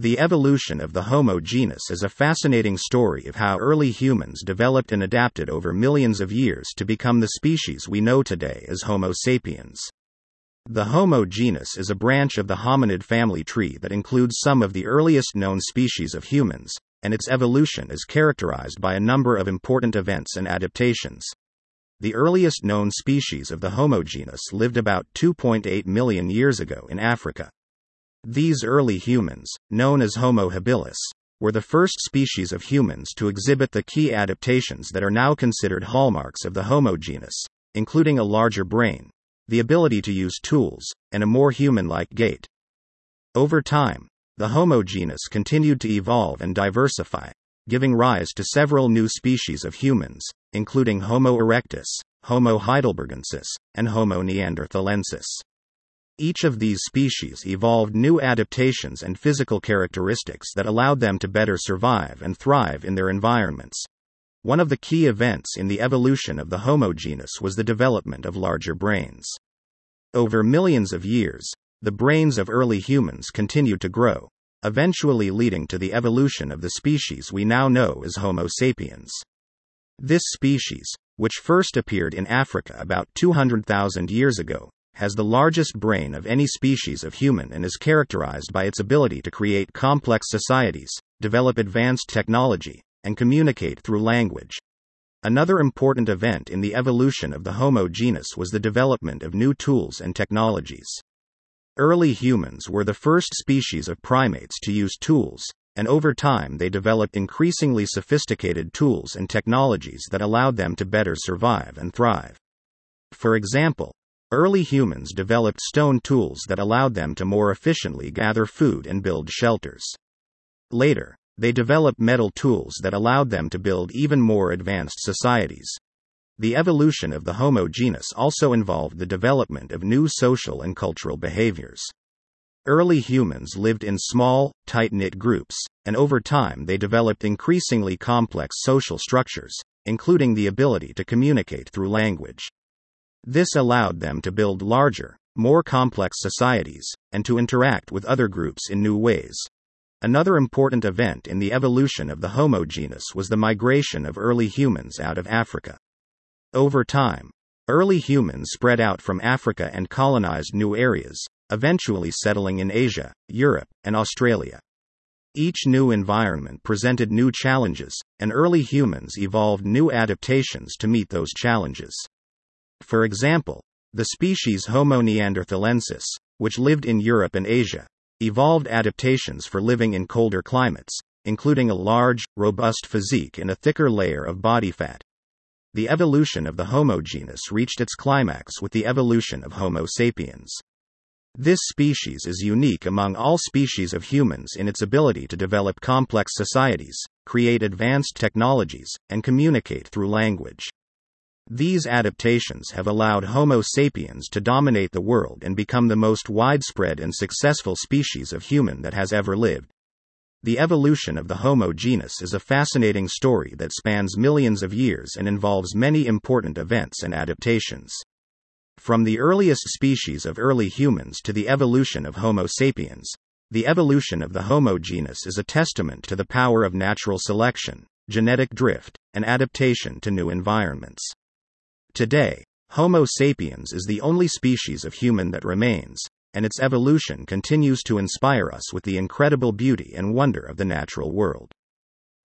The evolution of the Homo genus is a fascinating story of how early humans developed and adapted over millions of years to become the species we know today as Homo sapiens. The Homo genus is a branch of the hominid family tree that includes some of the earliest known species of humans, and its evolution is characterized by a number of important events and adaptations. The earliest known species of the Homo genus lived about 2.8 million years ago in Africa. These early humans, known as Homo habilis, were the first species of humans to exhibit the key adaptations that are now considered hallmarks of the Homo genus, including a larger brain, the ability to use tools, and a more human like gait. Over time, the Homo genus continued to evolve and diversify, giving rise to several new species of humans, including Homo erectus, Homo heidelbergensis, and Homo neanderthalensis. Each of these species evolved new adaptations and physical characteristics that allowed them to better survive and thrive in their environments. One of the key events in the evolution of the Homo genus was the development of larger brains. Over millions of years, the brains of early humans continued to grow, eventually leading to the evolution of the species we now know as Homo sapiens. This species, which first appeared in Africa about 200,000 years ago, has the largest brain of any species of human and is characterized by its ability to create complex societies, develop advanced technology, and communicate through language. Another important event in the evolution of the Homo genus was the development of new tools and technologies. Early humans were the first species of primates to use tools, and over time they developed increasingly sophisticated tools and technologies that allowed them to better survive and thrive. For example, Early humans developed stone tools that allowed them to more efficiently gather food and build shelters. Later, they developed metal tools that allowed them to build even more advanced societies. The evolution of the Homo genus also involved the development of new social and cultural behaviors. Early humans lived in small, tight knit groups, and over time they developed increasingly complex social structures, including the ability to communicate through language. This allowed them to build larger, more complex societies, and to interact with other groups in new ways. Another important event in the evolution of the Homo genus was the migration of early humans out of Africa. Over time, early humans spread out from Africa and colonized new areas, eventually settling in Asia, Europe, and Australia. Each new environment presented new challenges, and early humans evolved new adaptations to meet those challenges. For example, the species Homo neanderthalensis, which lived in Europe and Asia, evolved adaptations for living in colder climates, including a large, robust physique and a thicker layer of body fat. The evolution of the Homo genus reached its climax with the evolution of Homo sapiens. This species is unique among all species of humans in its ability to develop complex societies, create advanced technologies, and communicate through language. These adaptations have allowed Homo sapiens to dominate the world and become the most widespread and successful species of human that has ever lived. The evolution of the Homo genus is a fascinating story that spans millions of years and involves many important events and adaptations. From the earliest species of early humans to the evolution of Homo sapiens, the evolution of the Homo genus is a testament to the power of natural selection, genetic drift, and adaptation to new environments. Today, Homo sapiens is the only species of human that remains, and its evolution continues to inspire us with the incredible beauty and wonder of the natural world.